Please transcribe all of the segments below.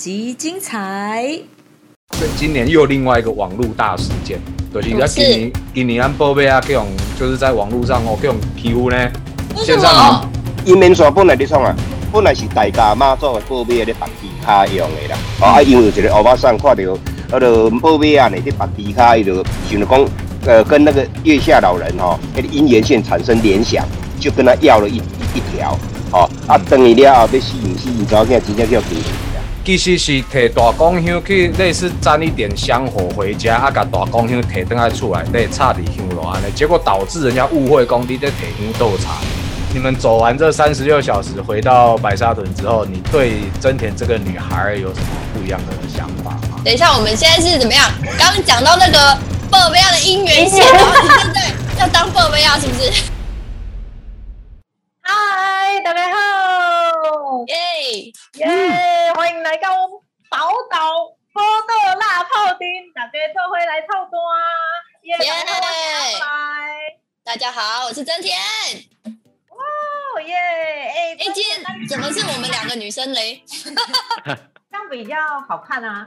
本集精彩。对，今年又另外一个网络大事件，就是在今年今年咱报备啊，各种就是在网络上哦，各种皮肤呢，线上因面线本来咧创啊，本来是大家妈做的报备咧白皮卡用的啦，哦啊，因为有一个欧巴桑看到，那个报备啊，你咧白皮卡，伊就想着讲，呃，跟那个月下老人哈，那个姻缘线产生联想，就跟他要了一一条，哦啊，等于了后要吸引吸引，之后现在真正叫平息啦。其实是摕大公香去类似沾一点香火回家，啊，甲大公香摕登来出来，咧插伫香炉安尼，结果导致人家误会工地在摕香斗茶。你们走完这三十六小时，回到白沙屯之后，你对真田这个女孩有什么不一样的想法吗？等一下，我们现在是怎么样？刚刚讲到那个鲍贝亚的姻缘线，然后你现在要当鲍贝亚是不是？嗨，大家好，耶！耶！欢迎来到宝岛波豆辣泡丁，大家做回来凑单，耶！耶大家好我是阿白大家好，我是真田。哦耶！哎，哎，今天怎么是我们两个女生嘞？这样比较好看啊，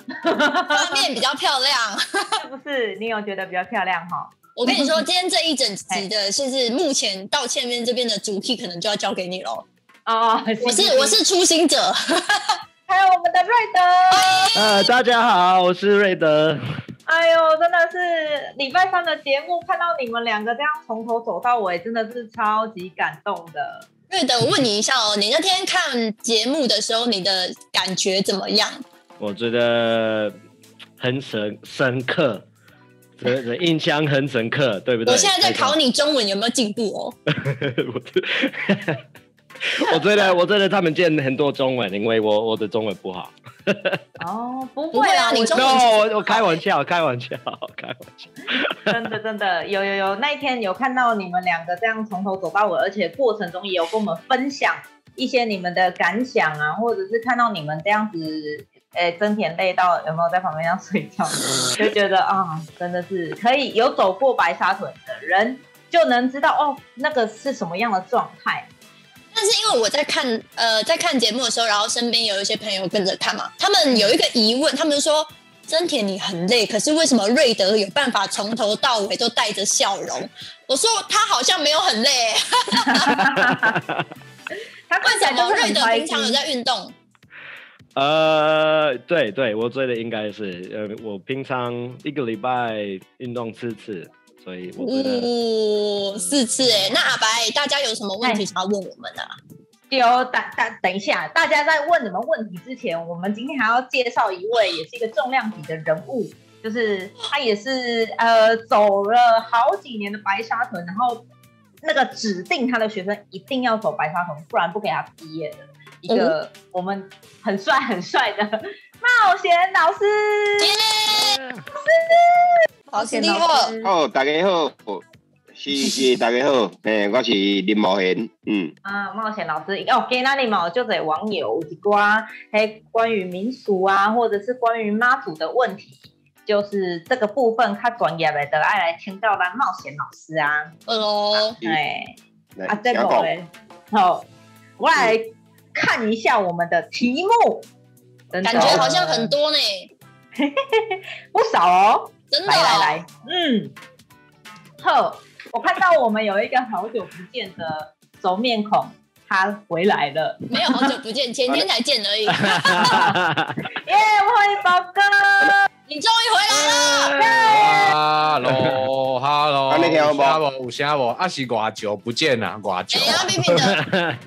画面比较漂亮。是不是？你有觉得比较漂亮哈？我跟你说，今天这一整集的，甚至目前到前面这边的主题，可能就要交给你喽。哦，我是我是初心者，还有我们的瑞德。呃，大家好，我是瑞德。哎呦，真的是礼拜三的节目，看到你们两个这样从头走到尾，真的是超级感动的。瑞德，我问你一下哦，你那天看节目的时候，你的感觉怎么样？我觉得很深深刻，这这印象很深刻，对不对？我现在在考你中文有没有进步哦？我 我觉得我觉得他们见很多中文，因为我我的中文不好。哦，不不会啊你中文 no，我我开玩笑，开玩笑，开玩笑。真的真的有有有，那一天有看到你们两个这样从头走到尾，而且过程中也有跟我们分享一些你们的感想啊，或者是看到你们这样子，哎，真田累到有没有在旁边要睡觉，就觉得啊，真的是可以有走过白沙屯的人就能知道哦，那个是什么样的状态。但是因为我在看呃在看节目的时候，然后身边有一些朋友跟着看嘛，他们有一个疑问，他们就说。真田你很累，可是为什么瑞德有办法从头到尾都带着笑容？我说他好像没有很累，他看为什么起来就瑞德平常有在运动？呃，对对，我觉得应该是，呃，我平常一个礼拜运动四次，所以我觉得。哦，四次哎，那阿白，大家有什么问题想要问我们的、啊？有等等等一下，大家在问你们问题之前，我们今天还要介绍一位也是一个重量级的人物，就是他也是呃走了好几年的白沙屯，然后那个指定他的学生一定要走白沙屯，不然不给他毕业的一个我们很帅很帅的冒险老师。老师你老好，师哦，大家好，是是大家好，诶，我是林茂贤，嗯，啊，冒险老师哦，给那你嘛，就给网友有一瓜，还关于民俗啊，或者是关于妈祖的问题，就是这个部分，他专业的，爱来听到咱冒险老师啊，二喽，哎，啊，这个嘞，好，我来看一下我们的题目，感觉好像很多呢，不少哦，真的、来来嗯，呵，我看到我们有一个好久不见的熟面孔，他回来了。没有好久不见，前天才见而已。耶！欢迎宝哥，你终于回来了，Hello Hello，有声无？有声无？啊是偌久不见啊，偌久哎。呀，冰冰的，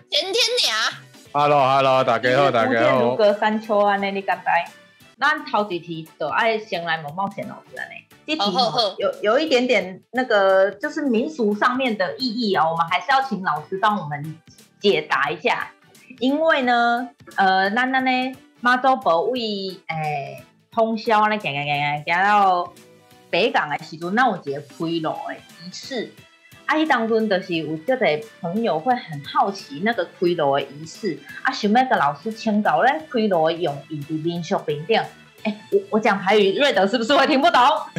前天俩，Hello Hello，大家好，大家好。见如隔三秋啊，那，你敢知？咱头几题就爱先来问冒险老师安尼。这题有有一点点那个就是民俗上面的意义哦，我们还是要请老师帮我们解答一下。因为呢，呃，咱咱呢妈祖保为诶通宵咧，行行行行行到北港的时阵，那有一个开路的仪式。啊，伊当中就是有这个朋友会很好奇那个开锣的仪式，啊，想要跟老师请教咧开锣的用意伫民俗面顶。哎、我我讲台语，瑞德是不是会听不懂？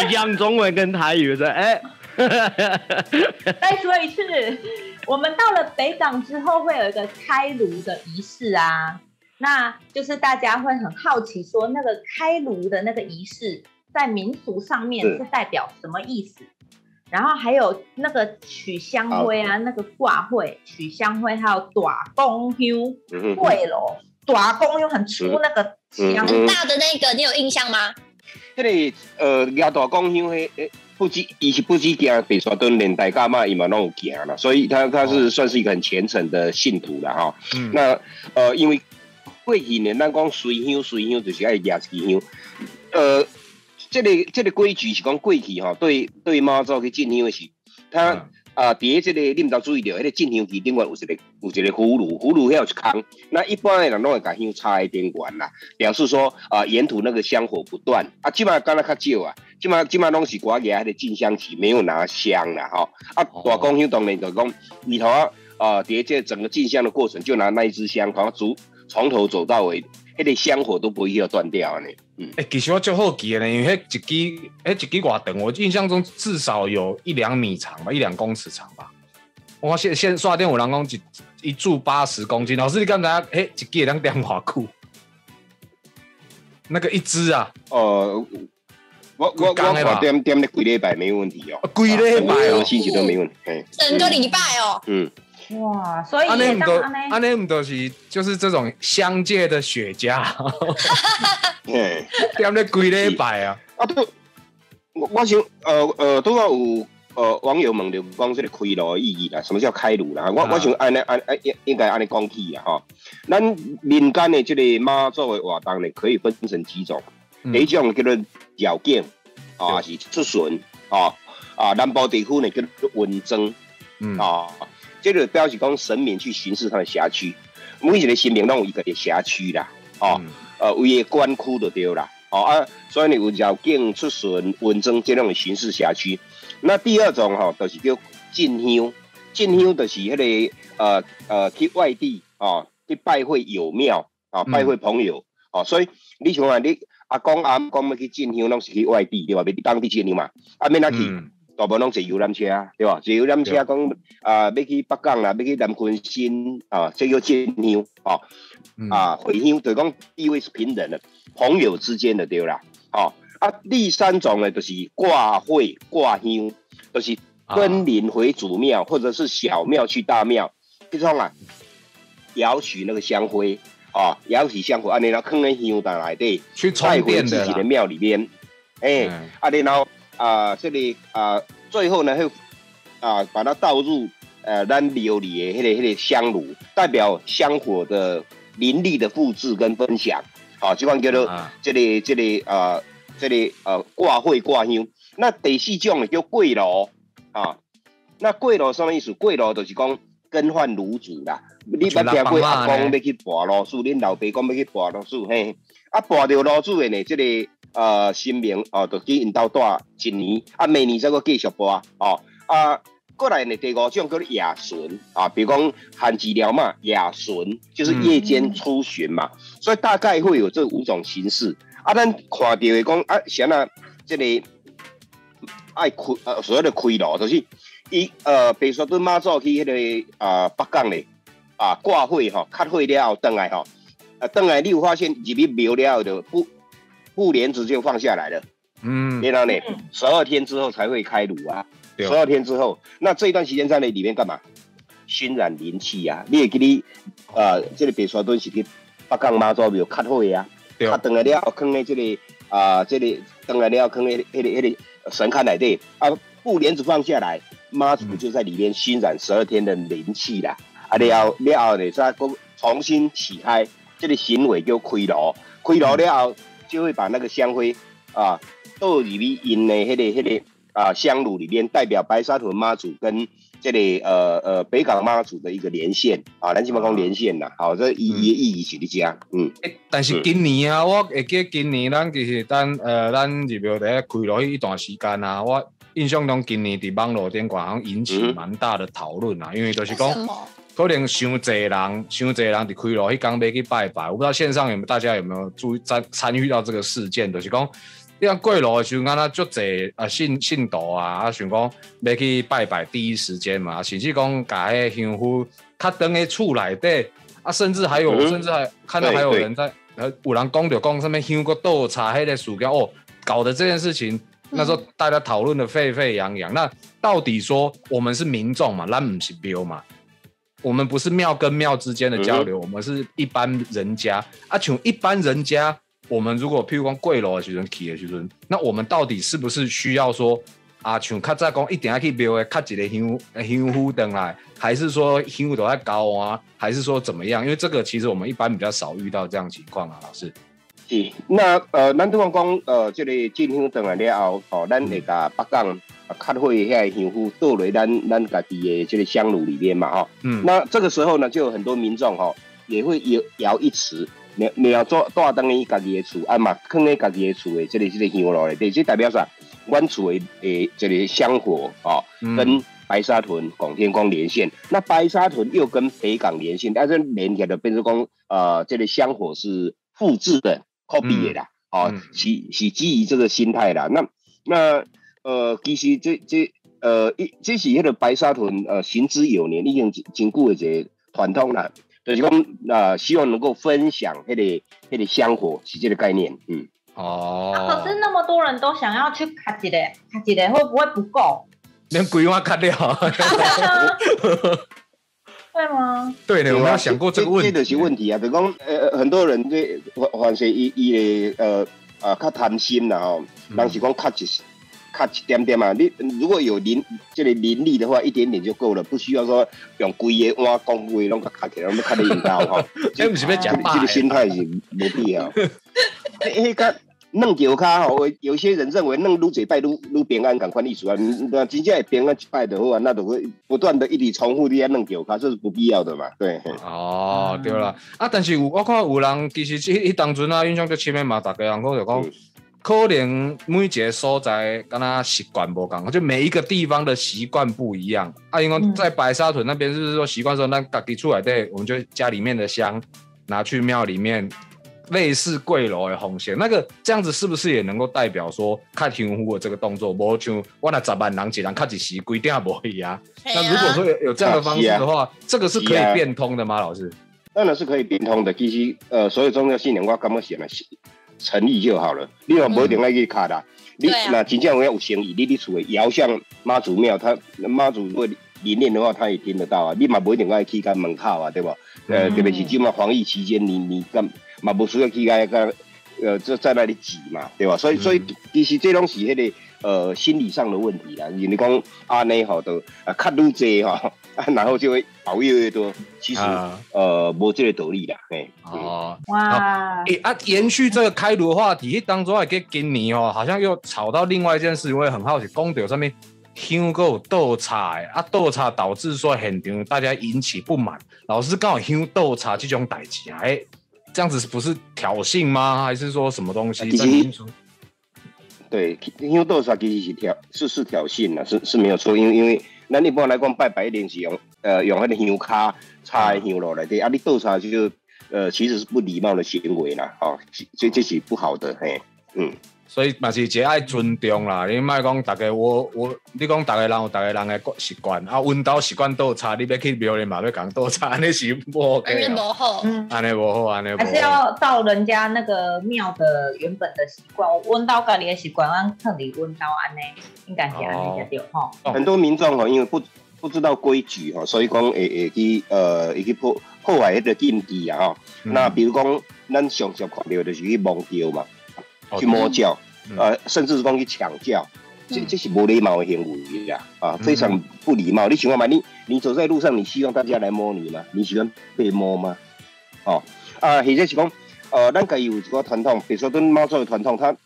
你你讲中文跟台语的，哎，再说一次，我们到了北港之后会有一个开炉的仪式啊。那就是大家会很好奇，说那个开炉的那个仪式，在民俗上面是是代表什么意思？然后还有那个取香灰啊，那个挂会取香灰，还有大公香会咯，大公香很粗那个香，嗯大的那个你有印象吗？迄个呃，亚大公香迄诶，不止伊是不止行北沙墩，连带干嘛伊嘛拢有行啦，所以他他是算是一个很虔诚的信徒了哈。嗯，那呃，因为过去呢，咱讲随香随香就是爱压支香，呃，这个这个规矩是讲过去吼，对对妈祖去进香的是，他嗯。啊，伫咧这个你毋知注意到，迄个进香机顶端有一个有一个葫芦，葫芦遐有一空，那一般的人拢会把香插在顶端啦，表示说啊、沿途那个香火不断。啊，即码敢若较少啊，即码即码拢是挂牙迄个进香旗，没有拿香啦吼，啊，哦。大公香当然就讲里头啊，啊，伫这整个进香的过程，就拿那一支香，好像从从头走到尾，迄个香火都不会要断掉呢。嗯，哎、其实我就好奇的呢，因为迄一支，迄一支偌长，我印象中至少有一两米长吧，一两公尺长吧。我现现刷电有人讲一一柱八十公斤，老师你刚才哎，一支两点偌久？那个一支啊，呃，我我我我点点了几礼拜没有问题哦，几礼拜哦。啊星期都没问题。嘿。整个礼拜哦，嗯，哇，所以安尼唔都也当安尼，安尼唔都是就是这种香界的雪茄，嘿。点咧几礼拜啊？啊，都我我想，呃呃，都要有呃网友问着讲这个开炉的意义啦，什么叫开炉啦？我啊我想按呢按按应应该按尼讲起啊哈。咱民间的这个妈祖的活动呢，可以分成几种，嗯第一种叫做绕境啊，对是出巡啊啊，南部地区呢叫做文征嗯啊，这个表示讲神明去巡视他的辖区，每一个神明拢有一个的辖区啦，哦。嗯呃，一个官区就对啦。哦啊，所以呢有绕境出巡、文征这种的巡视辖区。那第二种吼、就是叫进香，进香就是迄、个呃呃去外地哦去拜会友庙啊、嗯拜会朋友哦，所以你想啊你阿公阿姆讲要去进香，拢是去外地对吧？要去当地进香嘛，啊免那去。嗯大部分拢坐游览车，对吧？坐游览车讲啊，要去北港啦，要去南昆新啊，这叫进香哦。嗯啊，回乡就是讲地位是平等的，朋友之间的对啦。哦啊，第三种呢，就是挂会挂乡，就是分灵回祖庙、或者是小庙去大庙，这种啊，摇取那个香灰啊，摇取香灰，啊，然后放在香袋内底，去带回自己的，庙里面，哎、嗯啊，然后啊，这里啊，最后呢会啊把它倒入呃咱庙里的迄个迄个香炉，代表香火的灵力的复制跟分享。好、这款叫做啊这里这里呃这里呃挂会挂香。那第四种呢叫跪炉啊，那跪炉什么意思？跪炉就是讲更换炉主啦。你捌听过阿公要去拔炉主，恁老爸讲要去拔炉主，嘿，啊拔着炉主的呢，这个呃新明哦，就去引导带一年，啊明年再个继续拔哦，啊。过来呢，第五种叫做夜巡啊，比如讲汉字寮嘛，夜巡就是夜间出巡嘛，所以大概会有这五种形式。啊，咱看到的讲啊，像啊，这个爱开呃所谓的开路，就是伊呃，白沙屯妈祖去迄、个啊、北港咧啊挂会吼，开会了后转来吼，啊转来你有发现入去庙了后就不布帘子就放下来了，嗯，然后呢？嗯，十二天之后才会开炉啊，对。十二天之后，那这一段时间在那里面干嘛？熏染灵气啊！你会记你呃，这个白沙墩是去北港妈祖庙开会啊。对。啊，等来了后，放在这个啊、这里等来了后，放在迄个迄个神龛内底。啊，布帘子放下来，妈祖就在里面熏染十二天的灵气啦。啊，了后了后呢，再讲重新起开，这个行为叫开炉，开炉了后就会把那个香灰啊倒入去因的迄个迄个啊香炉里面，代表白沙屯妈祖跟这里呃呃北港妈祖的一个连线啊，咱即马讲连线啦，好、这意义意义是伫遮，嗯。欸但是今年啊，我会记得今年咱就是咱呃咱入庙伫开落去一段时间啊，我印象中今年伫网络顶好像引起嗯蛮大的讨论啊，因为就是讲？可能伤济人，伤济人伫开落去刚要去拜拜，我不知道线上有没有大家有没有注意参参与到这个事件，就是讲。你看过路的时候，敢若足济啊信信徒啊，啊想讲要去拜拜，第一时间嘛，甚至讲甲迄香灰较长喺厝内底，啊，甚至还有，嗯甚至还看到还有人在呃，有人讲就讲上面香过豆茶黑的薯条哦，搞的这件事情，那时候大家讨论的沸沸扬扬。那到底说我们是民众嘛，咱不是庙嘛？我们不是庙跟庙之间的交流，我们是一般人家啊，像一般人家，我们如果譬如讲贵楼的时阵去的时阵，那我们到底是不是需要说啊，像较早讲一定要去庙的较一个香香火灯来，还是说香都在高啊，还是说怎么样？因为这个其实我们一般比较少遇到这样情况啊，老师。是，那呃，咱拄讲讲，呃，这、个进香灯来了后，吼、咱会甲北港啊较火遐香火倒落咱咱家己的这个香炉里面嘛，吼、嗯，那这个时候呢，就有很多民众吼、也会摇摇一匙，你你要做带当伊家己的厝，啊嘛，放咧家己的厝的这个这个香炉里底，这代表啥？阮厝的诶这个香火哦，嗯。跟白沙屯广天宫连线，那白沙屯又跟北港连线，但是连起来的变成讲，呃，这个香火是复制的 copy 的啦，哦嗯，是是基于这个心态啦。那那呃，其实这这呃一这是迄个白沙屯呃行之有年，已经经过一个传统啦，就是讲呃希望能够分享迄、个迄、个香火是这个概念，嗯。哦，可是那么多人都想要去卡一个，卡一个会不会不够？连规划卡掉，会吗？对的，我没有想过这个问题。这就是问题啊，比如讲呃很多人这凡是伊伊的呃呃较贪心啦吼，嗯人是讲卡一卡一点点嘛，你如果有灵这个灵力的话，一点点就够了，不需要说用规个碗讲规拢个卡起来，拢卡咧引导吼。这不是要讲这这个心态是没必要。迄个弄脚卡吼，有有些人认为弄撸嘴拜撸撸平安，赶快意思啊，那真正会平安一拜的话，那都会不断的一直重复你在弄脚卡，这是不必要的嘛，对。哦，对啦，啊，但是有我看有人其实迄迄当阵啊，印象最深的嘛，大家人讲就讲嗯，可能每一个所在跟他习惯不共，就每一个地方的习惯不一样。啊，因为嗯在白沙屯那边，是不是说习惯说，那家己出来对，我们就家里面的香拿去庙里面。类似跪楼的红线，那个这样子是不是也能够代表说看香火的这个动作？无像我那十万人一人看一时规定无一样。那如果说有有这样的方式的话，这个是可以变通的吗？老师？当然是可以变通的。其实呃，所有宗教信仰我感觉是嘛是诚意就好了。你若无一定爱去卡啦，你那真正有有生意，你你厝的遥向妈祖庙，他妈祖如果理念的话，他也听得到啊。你嘛不一定爱去干门口啊，对吧？呃，嗯特别是今嘛防疫期间，你你干嘛不需要去干干呃，这在那里挤嘛，对吧？所以所以其实这拢是迄、个呃心理上的问题啦。你讲安尼吼，都啊卡愈济吼，啊然后就会熬越越多。其实、啊呃无这个道理啦，嘿。嗯哦，哇，诶、啊，延续这个开颅的话题，当中还给今年哦，好像又吵到另外一件事，我也很好奇，公调上面香够有斗茶的啊，斗茶导致说现场大家引起不满，老师刚好香斗茶这种代志啊，哎、这样子不是挑衅吗？还是说什么东西？其实在民俗对，因为豆沙其实是挑是是挑衅了，是是没有错。因为因为咱一般来讲拜拜一定是用呃用那个香卡插在香炉来的，啊你豆沙就呃其实是不礼貌的行为啦，哦，这这是不好的，嘿，嗯。所以嘛是一个爱尊重啦，你莫讲大家我我，你讲大家人有大家人的习惯啊，阮兜习惯倒茶，你要去庙里嘛要讲倒茶，安尼是不反 OK 正哦。不好。嗯，安尼无好，安尼无还是。要照人家那个庙的原本的习惯，温到家里的习惯，按特里温到安尼，应该是安尼才对吼。哦很多民众哦，因为不不知道规矩哦，所以讲会会去呃会去破破坏迄个禁忌啊吼。嗯那比如讲，咱常常看到就是去忘掉嘛，哦去摸轿，嗯呃，甚至是讲去抢叫，这嗯这是无礼貌的行为啦，啊，非常不礼貌。你想看嘛，你你走在路上，你希望大家来摸你吗？你喜欢被摸吗？哦，啊，或者是讲，呃，咱家有一个传统，比如说咱妈祖的传统，他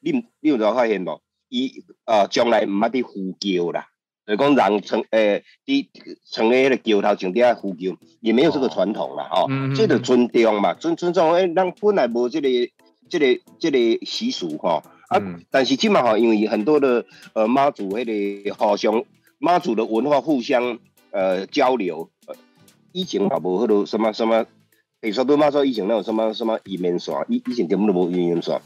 你有你有有发现无？伊呃，将来毋捌伫呼叫啦。就是讲人从诶，伫成咧迄个桥头上底下呼叫，也没有这个传统啦，哦，嗯嗯这个尊重嘛，尊尊重诶，咱本来无这个这个这个习俗吼、啊，嗯但是即嘛吼，因为很多的呃妈祖迄个互相妈祖的文化互相呃交流，呃，以前嘛无迄个什么什么，比如说对妈祖以前那有什么什么银面线，以以前根本都无银面线，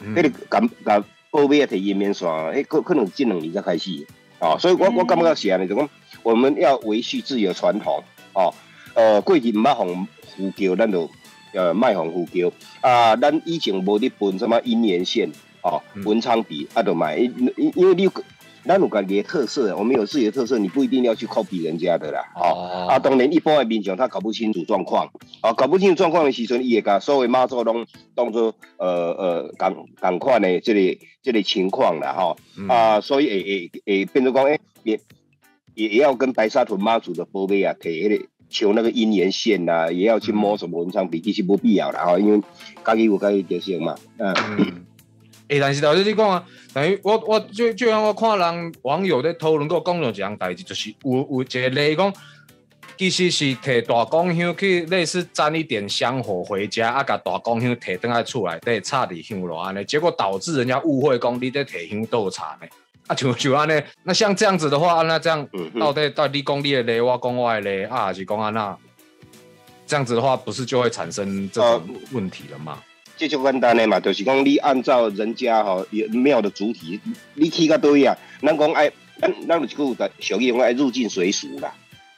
嗯迄、个甲甲报尾啊摕银面线，迄可可能近两年才开始。哦，所以我我感觉是安尼，就讲我们要维系自己的传统哦。呃，过去毋捌互呼叫，咱就呃卖互呼叫啊。咱以前无咧分什么姻缘线哦，文昌笔啊，都买，因因因为你有咱有家己的特色，我们有自己的特色，你不一定要去 copy 人家的啦。哦，啊，当然一般的民众他搞不清楚状况，啊，搞不清楚状况的时阵，伊会甲所有妈祖拢当做呃呃共共款的这个这个情况啦，吼、啊，所以会会会变成讲，诶、也也也要跟白沙屯妈祖的宝贝啊，摕迄个求那个姻缘线呐、也要去摸什么文昌笔，其实不必要啦，吼，因为家己有家己的特性嘛，嗯。嗯，诶，但是头先你讲啊，等于我我就就像我看人网友在讨论，个讲到一样代志，就是有有一个例讲，其实是摕大公香去类似沾一点香火回家，啊，甲大公香摕倒来厝内底插伫香炉安尼，结果导致人家误会讲你在摕香倒茶呢。啊，就就安尼，那像这样子的话，那这样到底到底讲你的嘞，我讲我的嘞啊，还是讲安那？这样子的话，不是就会产生这种问题了吗？这就简单的嘛，就是讲你按照人家吼、庙的主体，你去到对啊，咱讲爱，咱咱有一句俗语讲爱入境随俗啦，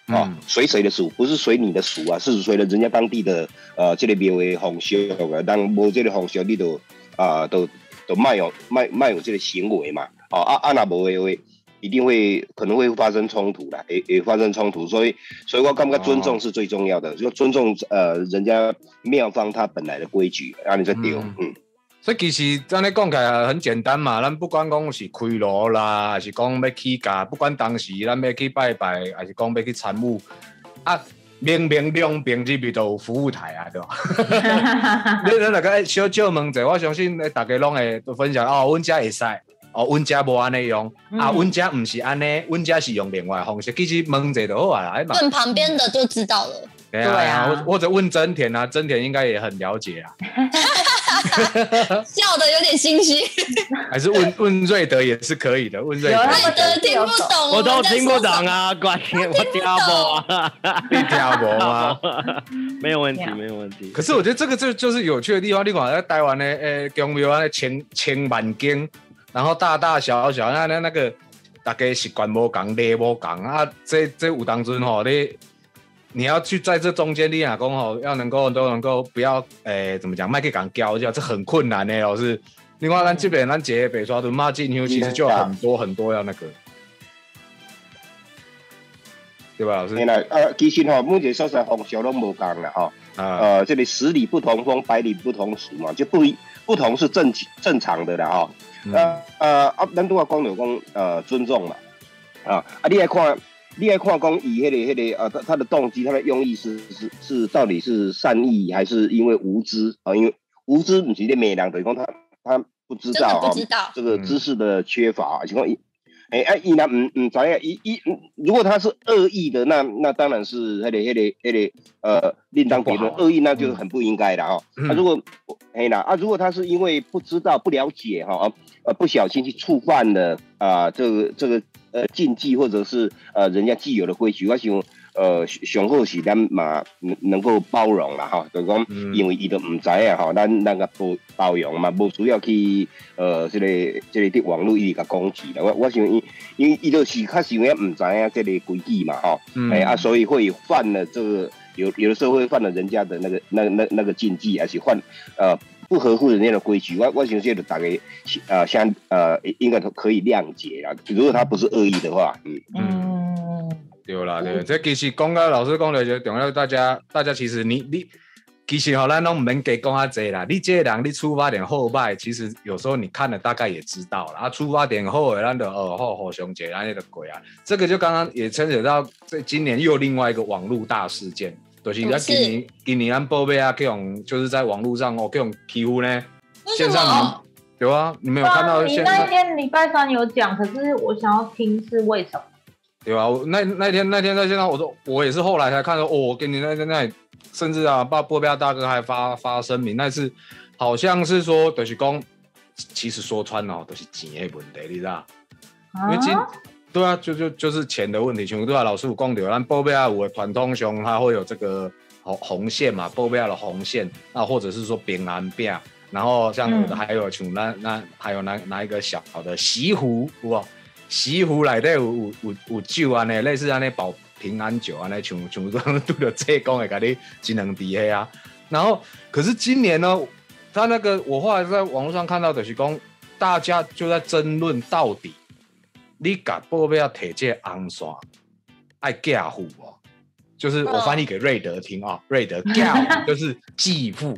哦嗯，随谁的俗，不是随你的俗啊，是随了人家当地的呃这个庙的风俗啊，当无这个风俗，你都啊、都都卖有卖卖有这个行为嘛，哦啊啊那无的话，一定会可能会发生冲突啦，也也发生冲突，所以所以我感觉尊重是最重要的，就尊重呃人家庙方他本来的规矩，让你再丢，嗯。嗯。所以其实咱咧讲起来很简单嘛，咱不管讲是开锣啦，还是讲要起价，不管当时咱要去拜拜，还是讲要去参悟，啊，明明两边这边都有服务台啊，对吧？你你大家小少问者，我相信大家拢会分享哦，阮遮会使，哦，阮遮无安尼用，啊，嗯阮遮毋是安尼，阮遮是用另外方式，其实问者就好啊，问旁边的就知道了。对对啊或或者问真田啊，真田应该也很了解啊，笑的有点心虚，还是问问瑞德也是可以的，问瑞德听不懂，我都听不。懂啊，关键我听不啊，你听无吗？没有问题没有问题。可是我觉得这个就就是有趣的地方。你看在台湾的呃公庙啊，千千万间，然后大大小小，那那那个大家习惯无共，礼无共啊。这这有当中吼，你你要去在这中间，立下功吼，要能够都能够不要诶、怎么讲，麦克港交教，这很困难的，老师。另外，咱这边咱节北刷的骂进香，其实就有很多很多要那个，对吧，老师嘿？啦，呃，其实吼，每一个所在风俗拢无共啦吼，啊，呃，这里十里不同风，百里不同俗嘛，就不一不同是正正常的啦吼。嗯呃呃，啊，咱拄啊讲有讲呃尊重嘛，啊啊，你来看，你要看讲以迄、个迄、个呃，他他的动机，他的用意是是是到底是善意还是因为无知？啊？因为无知不是咧美人，等于讲他他不知道啊、不知道，这个知识的缺乏，情况一，哎哎，伊那嗯嗯，怎样？一一，嗯如果他是恶意的，那那当然是那个那个那个呃，另当别论。恶意那就很不应该的哦。嗯啊，如果哎啦啊，如果他是因为不知道、不了解哈啊呃不小心去触犯了啊、这个这个呃禁忌或者是呃人家既有的规矩，我想呃上好是咱嘛能能够包容啦哈，就是讲嗯因为伊都唔知啊吼，咱咱个包包容嘛，无需要去呃这个这个伫网络伊甲攻击啦。我我想因因为伊就是较想要唔知影这个规矩嘛吼，嗯哎、啊，所以会犯了这个有有的时候会犯了人家的那个那那那个禁忌，而且犯呃不合乎人家的规矩。我我想这个大概呃相呃应该都可以谅解啦。如果他不是恶意的话，嗯。嗯，对啦，对，这其实讲到老师讲的就重要，大家大家其实你你其实吼，咱拢唔免加讲遐济啦。你这个人你出发点好歹，其实有时候你看了大概也知道了。啊，出发点好的，咱就哦好好兄姐，安尼就过啊。这个就刚刚也牵扯到这今年又另外一个网络大事件，就是咱什么事今年今年咱报备啊，这种就是在网络上哦这种欺负呢，线上？有啊，你们有看到你那一天礼拜三有讲，可是我想要听是为什么？对吧？我那那天那天在现场，我说我也是后来才看到，哦，我跟你那那那，甚至啊，波波标大哥还发发声明，那是好像是说，就是讲，其实说穿了，都、是钱的问题，你知道？因为今啊对啊，就就就是钱的问题，全部都要老师傅讲的。咱波标有的传统上它会有这个红红线嘛，波标的红线，那或者是说平安饼，然后像有的嗯还有像那那还有拿拿一个小好的锡壶，有无？锡壶内底有有有有酒安尼，类似安尼保平安酒啊，那像像讲拄着这讲会甲你只能滴黑啊。然后可是今年呢，他那个我后来在网络上看到的是讲，大家就在争论到底你甲报贝要摕这红线爱嫁户哦，就是我翻译给瑞德听啊，瑞德嫁户就是继父。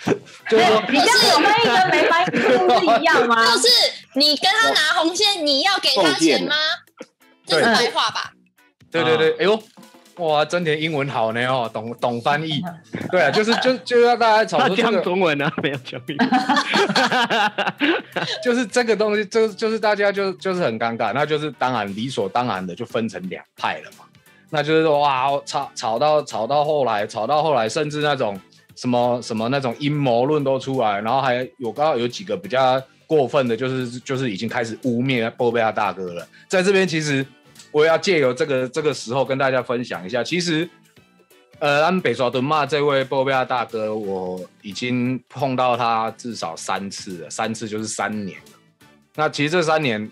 就是说，你这样有翻译跟没翻译不是一样吗？就是你跟他拿红线，你要给他钱吗？这是白话吧？对对对，哎呦，哇，真田英文好呢哦，懂懂翻译。对啊，就是就就要大家吵他讲说这个，中文啊，没有讲英文。就是这个东西，就就是大家就就是很尴尬，那就是当然理所当然的就分成两派了嘛。那就是说哇，吵吵到吵到后来，吵到后来，甚至那种什么什么那种阴谋论都出来，然后还有刚刚有几个比较过分的，就是就是已经开始污蔑波贝亚大哥了。在这边其实我要借由这个这个时候跟大家分享一下，其实呃，安北刷敦骂这位波贝亚大哥，我已经碰到他至少三次了，三次就是三年了。那其实这三年，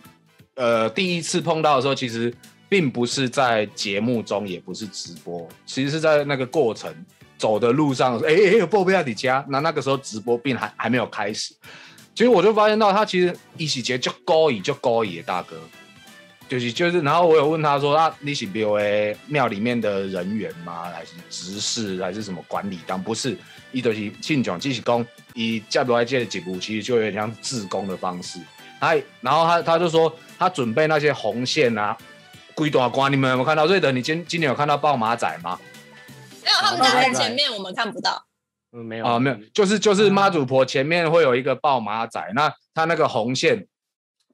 呃，第一次碰到的时候，其实并不是在节目中，也不是直播，其实是在那个过程走的路上，哎哎，有波贝亚迪家，那那个时候直播并还还没有开始。其实我就发现到他其实一起节就高乙就高乙的大哥，就是就是，然后我有问他说啊，你是庙诶庙里面的人员吗？还是执事还是什么管理当？不是，伊就是信众，只是讲以加不来界的节目，其实就有点像自工的方式。他然后他他就说他准备那些红线啊，龟大瓜，你们有没有看到？瑞德，你今今年有看到爆马仔吗？他们在前面，我们看不到。嗯，没有啊，没有，就是就是妈祖婆前面会有一个爆马仔，那他那个红线，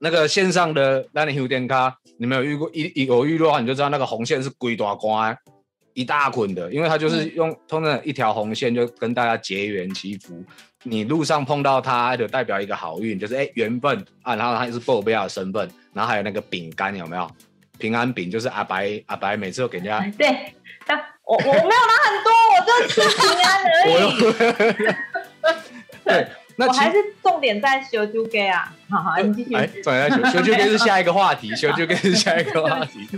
那个线上的那你有点卡，你们有遇过一一有遇过的话，你就知道那个红线是龟大瓜一大捆的，因为它就是用通常一条红线就跟大家结缘祈福，你路上碰到它就代表一个好运，就是哎缘分啊，然后它是波贝亚的身份，然后还有那个饼干有没有？平安饼就是阿白阿白每次都给人家 对，但我我没有拿很多，我就吃平安而我已。又 对，那其我还是重点在修猪给啊。好好，你继续。哎，重点在修修就给是下一个话题，修就给是下一个话题。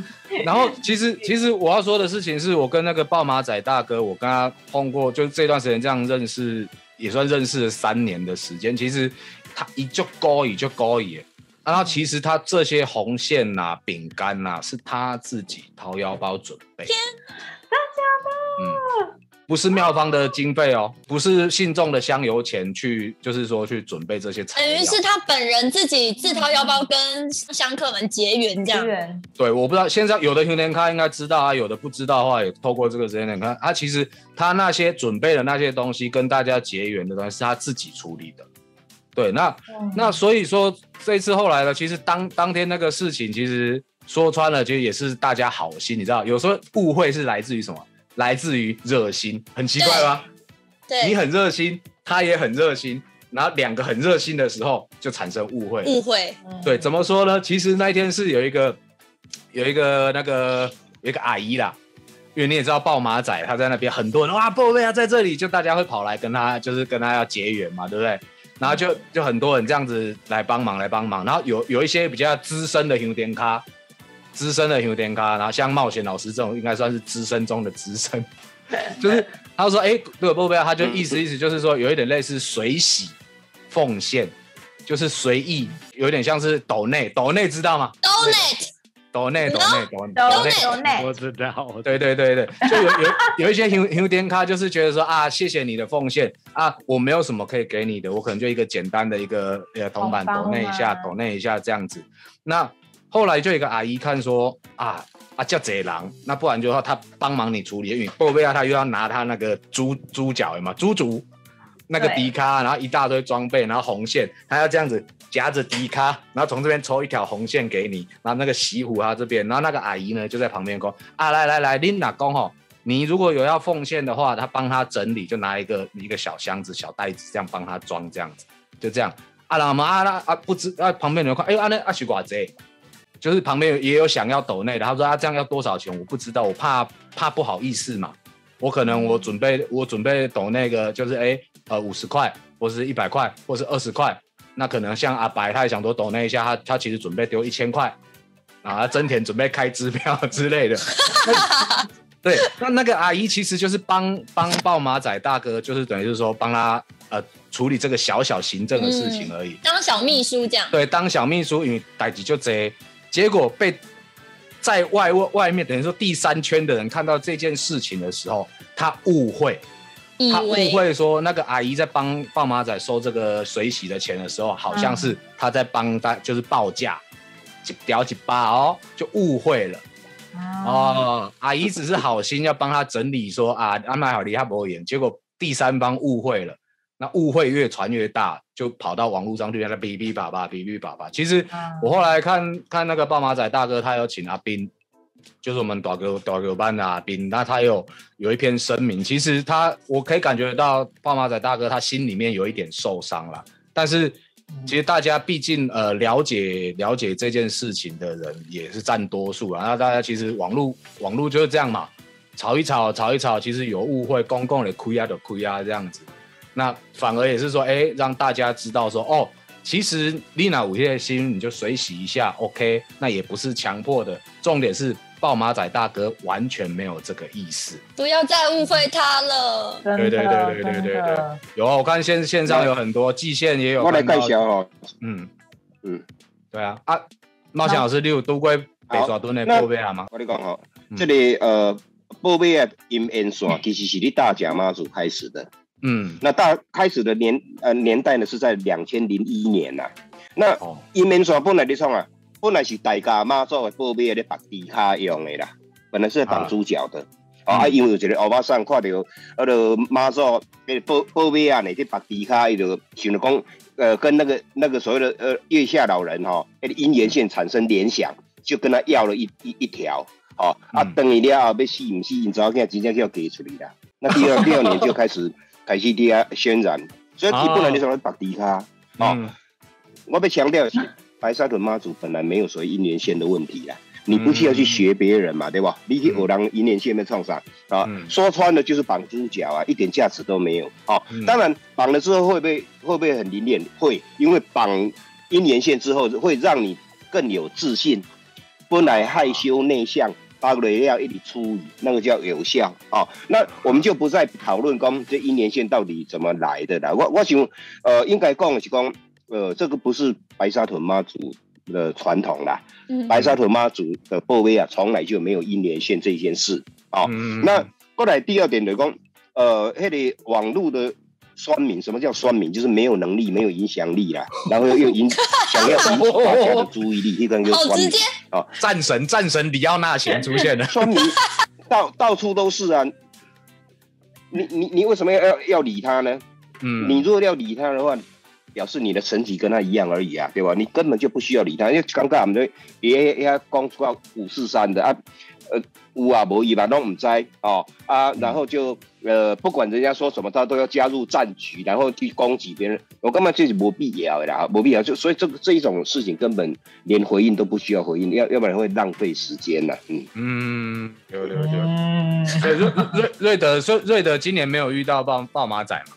然后其实其实我要说的事情是我跟那个爆马仔大哥，我跟他碰过，就是这段时间这样认识，也算认识了三年的时间。其实他一就高一就高一，然后其实他这些红线呐、饼干呐，是他自己掏腰包准备。不是妙方的经费哦，不是信众的香油钱去，就是说去准备这些材料。等于是他本人自己自掏腰包跟香客们结缘这样对，我不知道现在有的熊年咖应该知道啊，有的不知道的话，也透过这个时间点看，他其实他那些准备的那些东西跟大家结缘的东西是他自己处理的。对，那那所以说这一次后来呢，其实当当天那个事情，其实说穿了，其实也是大家好心，你知道，有时候误会是来自于什么？来自于热心，很奇怪吧？你，很热心，他也很热心，然后两个很热心的时候就产生误会。误会。对，怎么说呢？其实那一天是有一个有一个那个有一个阿姨啦，因为你也知道豹马仔他在那边，很多人哇，豹贝啊在这里，就大家会跑来跟他，就是跟他要结缘嘛，对不对？然后就就很多人这样子来帮忙来帮忙，然后有有一些比较资深的牛点咖，资深的牛点咖，然后像冒险老师这种应该算是资深中的资深，就是他说，哎，这个波贝啊，他就意思意思就是说有一点类似水洗奉献，就是随意，有点像是抖内抖内知道吗？Donate，抖内抖内抖都抖内。有内。我知道，我对对对对，就有有有一些 Hu Hu 点咖就是觉得说啊，谢谢你的奉献啊，我没有什么可以给你的，我可能就一个简单的一个呃铜板抖那一下，吗抖那一下这样子。那后来就有一个阿姨看说啊啊叫贼狼，那不然就说他帮忙你处理，因为波贝亚他又要拿他那个猪猪脚嘛，猪足那个迪卡，然后一大堆装备，然后红线，他要这样子夹着迪卡，然后从这边抽一条红线给你，然后那个西湖啊这边，然后那个阿姨呢就在旁边说啊，来来来，琳娜公吼，你如果有要奉献的话，他帮他整理，就拿一个一个小箱子、小袋子这样帮他装，这样子就这样。啊，那么啊那啊不知啊旁边有人看，哎呦啊那啊许寡贼，就是旁边也有想要抖内的，他说啊这样要多少钱？我不知道，我怕怕不好意思嘛。我可能我准备我准备抖那个就是哎呃五十块，或是一百块，或是二十块。那可能像阿白他也想多抖那一下，他他其实准备丢一千块，啊，真田准备开支票 之类的。对，那那个阿姨其实就是帮帮豹马仔大哥，就是等于是说帮他呃处理这个小小行政的事情而已。当小秘书这样。对，当小秘书，因为代级就这，结果被在外外外面等于说第三圈的人看到这件事情的时候，他误会，他误会说那个阿姨在帮豹马仔收这个水洗的钱的时候，好像是他在帮他就是报价，几屌几巴哦，就误会了。哦，阿姨只是好心要帮他整理说啊，安排好离他不远，结果第三方误会了，那误会越传越大，就跑到网络上去，那哔哔叭叭，哔哔叭叭。其实我后来看看那个豹马仔大哥，他有请阿斌，就是我们短哥短哥班的阿斌，那他有有一篇声明，其实他我可以感觉到豹马仔大哥他心里面有一点受伤了，但是。其实大家毕竟呃了解了解这件事情的人也是占多数啊。那大家其实网络网络就是这样嘛，吵一吵吵一吵，其实有误会，公共的亏啊的亏啊这样子。那反而也是说，哎，让大家知道说，哦，其实丽娜午夜的心你就水洗一下，OK，那也不是强迫的。重点是爆马仔大哥完全没有这个意思。不要再误会他了。对对对对对对对有啊，我看线线上有很多季线也有我来介绍哦，嗯嗯，对啊啊，茂强老师，你有拄过北沙墩的报备啊吗？我跟你讲哦，嗯这里呃，报备啊，阴烟线其实是你大甲妈祖开始的。嗯，那大开始的年呃年代呢是在两千零一年呐、那哦，阴烟线本来你创啊，本来是大家妈祖的报备咧绑地卡用的啦，本来是绑猪脚的。哦啊，因为有一个欧巴桑看到，迄个妈祖迄个报报备啊，呢伫绑地卡，伊就想着讲，呃，跟那个那个所谓的呃月下老人哈、哦，那个姻缘线产生联想，就跟他要了一一一条，哦啊，嗯。等伊了后要死唔死，因查某囝真正叫给出来啦。那第二第二年就开始开始伫啊渲染，所以基本上你说绑地卡，哦，嗯我要强调的是，白沙屯妈祖本来没有所谓姻缘线的问题啦。你不需要去学别人嘛，对吧？你去偶然姻缘线的创伤啊？嗯说穿了就是绑猪脚啊，一点价值都没有。哦，嗯当然绑了之后会不会会不会很灵验？会，因为绑姻缘线之后会让你更有自信。本来害羞内向，发了要一直出语，那个叫有效哦。那我们就不再讨论讲这一年线到底怎么来的了。我我想，呃，应该讲的是讲，呃，这个不是白沙屯妈祖的传统啦。嗯白沙屯妈祖的报威啊，从来就没有一年线这件事哦。嗯那过来第二点就是讲，呃，那个网络的酸民，什么叫酸民？就是没有能力、没有影响力啦，然后又引想要引起大家的 注意力，一个叫酸民好直接。战神战神里奥纳贤出现了，酸民到到处都是啊。你你你为什么要要要理他呢？嗯，你如果要理他的话，表示你的成绩跟他一样而已啊，对吧？你根本就不需要理他，因为刚刚我们在别要讲出到五四三的啊，呃，有啊无伊吧，都唔知哦啊，然后就呃，不管人家说什么，他都要加入战局，然后去攻击别人，我根本就是没必要的啦，没必要，就所以这个这一种事情根本连回应都不需要回应，要要不然会浪费时间呐、嗯。嗯，有有有。瑞瑞瑞德，瑞瑞德今年没有遇到豹豹马仔嘛？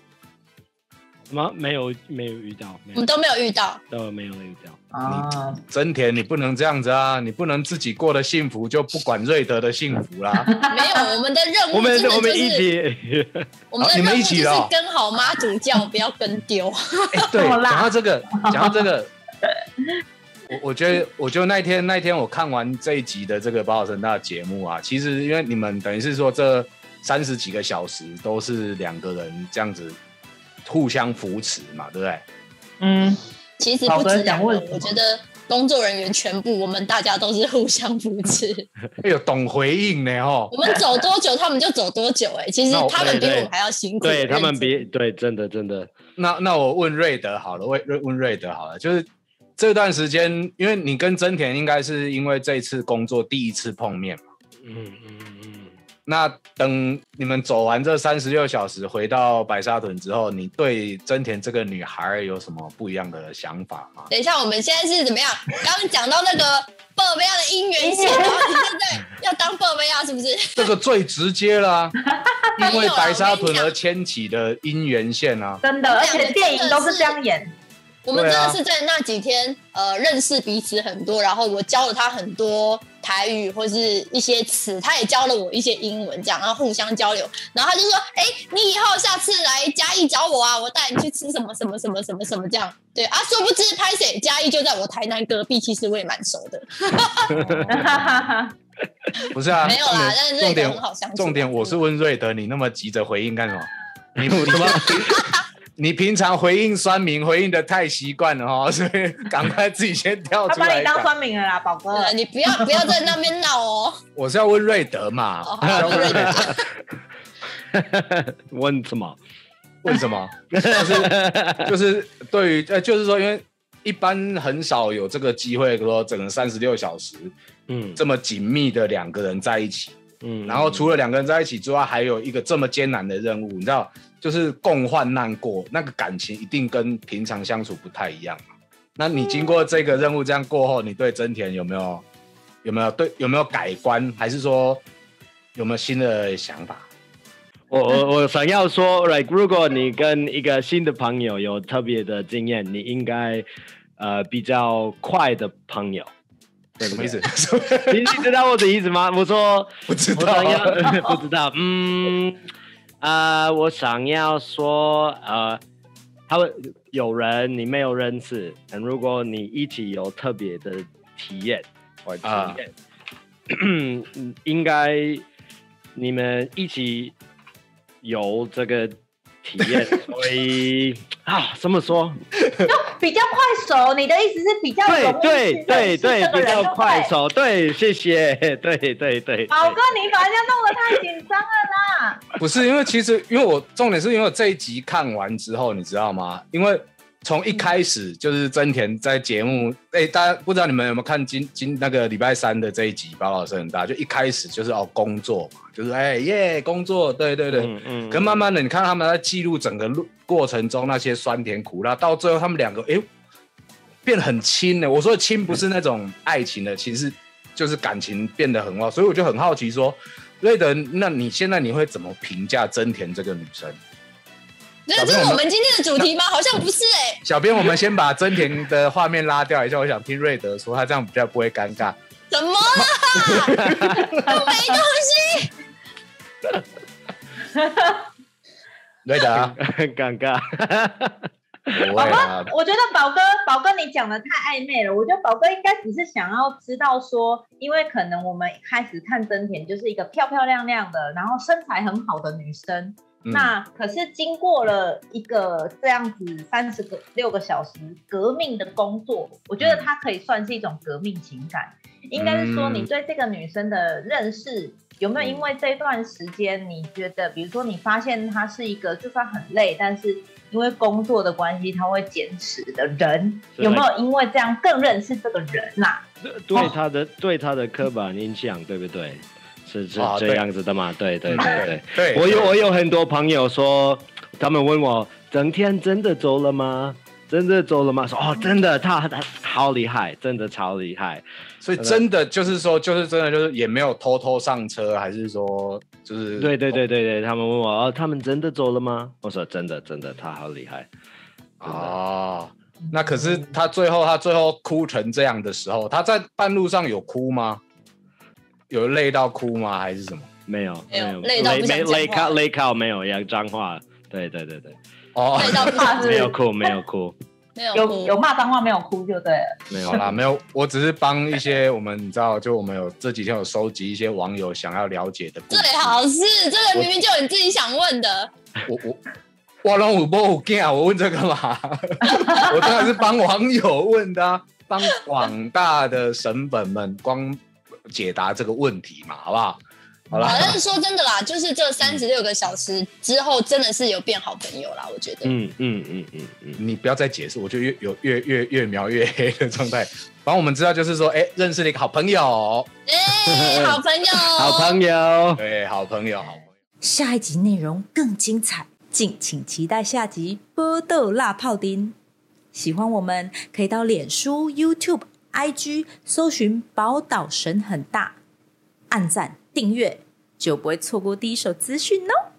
什么没有没有遇到，没有我们都没有遇到。都没有遇到。啊，真田，你不能这样子啊！你不能自己过得幸福就不管瑞德的幸福啦。没有，我们的任务我们真的我们一是起，我们一起了哦跟好妈祖教，不要跟丢。哎、对，这么辣讲到这个，讲到这个，我我觉得，我觉得那天那天我看完这一集的这个宝岛神大的节目啊，其实因为你们等于是说这三十几个小时都是两个人这样子互相扶持嘛，对不对？嗯，其实不止两位，我觉得工作人员全部我们大家都是互相扶持。哎呦，懂回应呢哦。我们走多久，他们就走多久、哎，其实他们比我们还要辛苦。对他们比对真的真的，那那我问瑞德好了，问问问瑞德好了，就是这段时间，因为你跟真田应该是因为这次工作第一次碰面嘛。嗯嗯嗯，那等你们走完这三十六小时，回到白沙屯之后，你对真田这个女孩有什么不一样的想法吗？等一下，我们现在是怎么样？刚刚讲到那个鲍贝亚的姻缘线，然后你现在要当鲍贝亚是不是？这个最直接啦、因为 白沙屯而牵起的姻缘线啊。真的，而且电影都是这样演，我们真的是在那几天呃认识彼此很多，然后我教了他很多台语或是一些词，他也教了我一些英文，这样然后互相交流。然后他就说：“哎，你以后下次来嘉义找我啊，我带你去吃什么什么什么什么什么这样。”对啊，殊不知拍谁嘉义就在我台南隔壁，其实我也蛮熟的。不是啊，没有啦但是瑞德重点很好相处重点我是问瑞德，你那么急着回应干什么？你你什么？你平常回应酸民回应的太习惯了哦，所以赶快自己先跳出来他把你当。酸民了啦，宝哥。呃，你不要不要在那边闹哦。我是要问瑞德嘛？问什么？问什么？就是就是对于呃，就是说，因为一般很少有这个机会说整个三十六小时嗯这么紧密的两个人在一起。嗯然后除了两个人在一起之外，还有一个这么艰难的任务，你知道，就是共患难过，那个感情一定跟平常相处不太一样嘛。那你经过这个任务这样过后，你对真田有没有有没有对有没有改观，还是说有没有新的想法？我我我想要说，like，如果你跟一个新的朋友有特别的经验，你应该呃比较快的朋友，对什么意思？？你你知道我的意思吗？我说不知我道 不知道，嗯，呃，我想要说，呃，他会有人你没有认识，但如果你一起有特别的体验啊。应该你们一起有这个体验，所以啊，怎么说？就比较快手，你的意思是比较对对对对，比较快手，对，谢谢，对对对，宝哥，你把人家弄得太紧张了啦！不是因为其实因为我重点是因为我这一集看完之后，你知道吗？因为从一开始就是真田在节目，哎、大家不知道你们有没有看今今那个礼拜三的这一集《包老师很大》，就一开始就是哦工作嘛，就是哎耶工作，对对对。嗯嗯可慢慢的，你看他们在记录整个路过程中那些酸甜苦辣，到最后他们两个哎、变很亲了。我说亲不是那种爱情的亲，是就是感情变得很好，所以我就很好奇说，瑞德，那你现在你会怎么评价真田这个女生？这这是我们今天的主题吗？好像不是哎、小编，我们先把真田的画面拉掉一下，我想听瑞德说，他这样比较不会尴尬。怎么啦？都 没东西。瑞德啊，很尴尬。不宝哥，，我觉得宝哥，宝哥你讲的太暧昧了。我觉得宝哥应该只是想要知道说，因为可能我们一开始看真田就是一个漂漂亮亮的，然后身材很好的女生。嗯那可是经过了一个这样子三十个六个小时革命的工作，我觉得它可以算是一种革命情感。应该是说嗯你对这个女生的认识有没有因为这段时间你觉得，比如说你发现她是一个就算很累，但是因为工作的关系她会坚持的人，有没有因为这样更认识这个人呐、对她的对她的刻板印象，对不对？是是这样子的嘛？对对对对。我有我有很多朋友说，他们问我，整天真的走了吗？真的走了吗？说哦，真的，他他好厉害，真的超厉害。所以真的就是说，就是真的就是也没有偷偷上车，还是说就是对对对对对，他们问我，哦，他们真的走了吗？我说真的真的，他好厉害。哦。那可是他最后他最后哭成这样的时候，他在半路上有哭吗？有累到哭吗？还是什么？没有没有有累到没累靠累靠没有要脏话，对对对对，哦，没有哭没有哭有没有有有骂脏话没有哭就对了。没有啦，没有，我只是帮一些我们你知道，就我们有这几天有收集一些网友想要了解的。最好是这个明明就你自己想问的，我我我让我不我干，我问这个嘛？我当然是帮网友问的、啊，帮广大的神粉们光解答这个问题嘛，好不好？好好，了，但是说真的啦，就是这三十六个小时之后，真的是有变好朋友啦，我觉得。嗯嗯嗯嗯嗯，你不要再解释，我就越有越越越描越黑的状态。反正我们知道，就是说，哎，认识了一个好朋友，哎，好朋友，好朋友，对，好朋友，好朋友。下一集内容更精彩，敬请期待下集《波豆辣泡丁》。喜欢我们可以到脸书、YouTube、IG 搜寻“宝岛神很大”，按赞订阅，就不会错过第一手资讯哦。